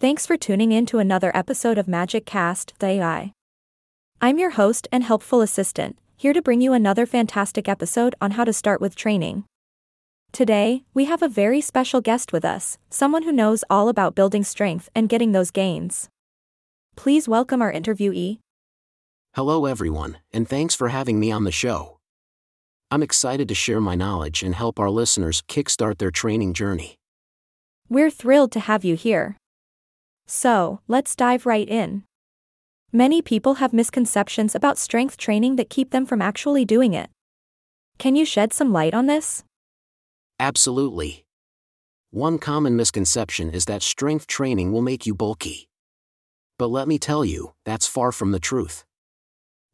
Thanks for tuning in to another episode of Magic Cast, the AI. I'm your host and helpful assistant, here to bring you another fantastic episode on how to start with training. Today, we have a very special guest with us, someone who knows all about building strength and getting those gains. Please welcome our interviewee. Hello, everyone, and thanks for having me on the show. I'm excited to share my knowledge and help our listeners kickstart their training journey. We're thrilled to have you here. So, let's dive right in. Many people have misconceptions about strength training that keep them from actually doing it. Can you shed some light on this? Absolutely. One common misconception is that strength training will make you bulky. But let me tell you, that's far from the truth.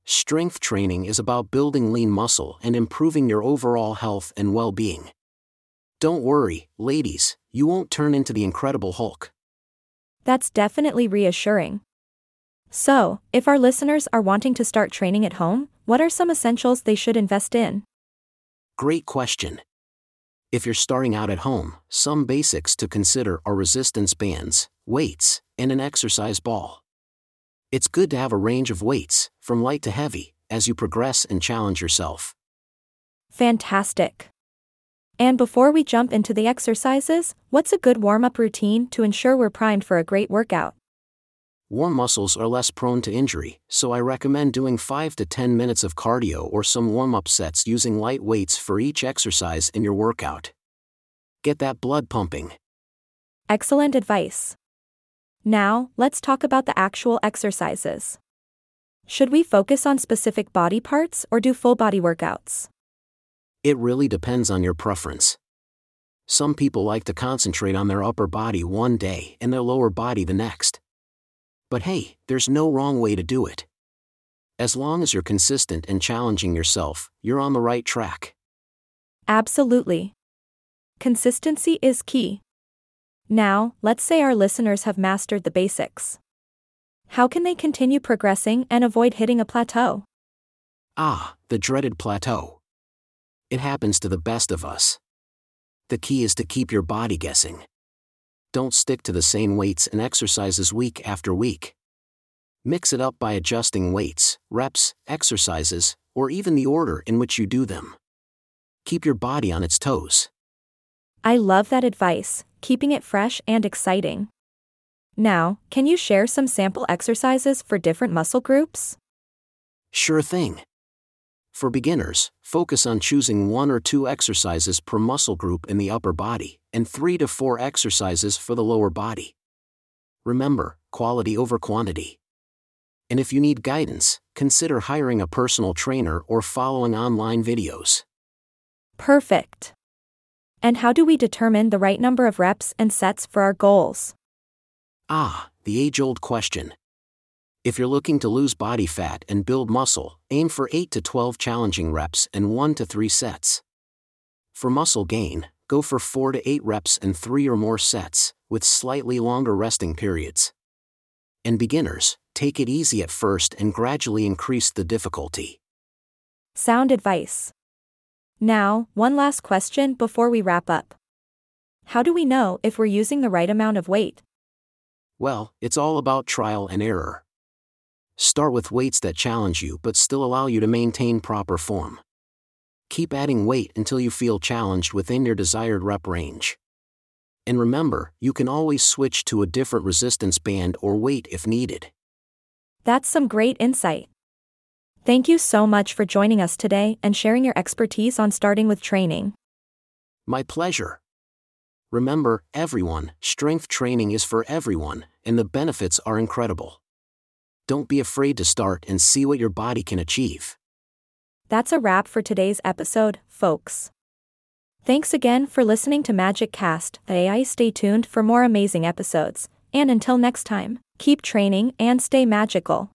Strength training is about building lean muscle and improving your overall health and well being. Don't worry, ladies, you won't turn into the Incredible Hulk. That's definitely reassuring. So, if our listeners are wanting to start training at home, what are some essentials they should invest in? Great question. If you're starting out at home, some basics to consider are resistance bands, weights, and an exercise ball. It's good to have a range of weights, from light to heavy, as you progress and challenge yourself. Fantastic. And before we jump into the exercises, what's a good warm up routine to ensure we're primed for a great workout? Warm muscles are less prone to injury, so I recommend doing 5 to 10 minutes of cardio or some warm up sets using light weights for each exercise in your workout. Get that blood pumping. Excellent advice. Now, let's talk about the actual exercises. Should we focus on specific body parts or do full body workouts? It really depends on your preference. Some people like to concentrate on their upper body one day and their lower body the next. But hey, there's no wrong way to do it. As long as you're consistent and challenging yourself, you're on the right track. Absolutely. Consistency is key. Now, let's say our listeners have mastered the basics. How can they continue progressing and avoid hitting a plateau? Ah, the dreaded plateau. It happens to the best of us. The key is to keep your body guessing. Don't stick to the same weights and exercises week after week. Mix it up by adjusting weights, reps, exercises, or even the order in which you do them. Keep your body on its toes. I love that advice, keeping it fresh and exciting. Now, can you share some sample exercises for different muscle groups? Sure thing. For beginners, focus on choosing one or two exercises per muscle group in the upper body, and three to four exercises for the lower body. Remember, quality over quantity. And if you need guidance, consider hiring a personal trainer or following online videos. Perfect. And how do we determine the right number of reps and sets for our goals? Ah, the age old question. If you're looking to lose body fat and build muscle, aim for 8 to 12 challenging reps and 1 to 3 sets. For muscle gain, go for 4 to 8 reps and 3 or more sets, with slightly longer resting periods. And beginners, take it easy at first and gradually increase the difficulty. Sound advice. Now, one last question before we wrap up. How do we know if we're using the right amount of weight? Well, it's all about trial and error. Start with weights that challenge you but still allow you to maintain proper form. Keep adding weight until you feel challenged within your desired rep range. And remember, you can always switch to a different resistance band or weight if needed. That's some great insight. Thank you so much for joining us today and sharing your expertise on starting with training. My pleasure. Remember, everyone, strength training is for everyone, and the benefits are incredible don't be afraid to start and see what your body can achieve. That's a wrap for today's episode, folks. Thanks again for listening to Magic Cast. AI stay tuned for more amazing episodes, and until next time, keep training and stay magical.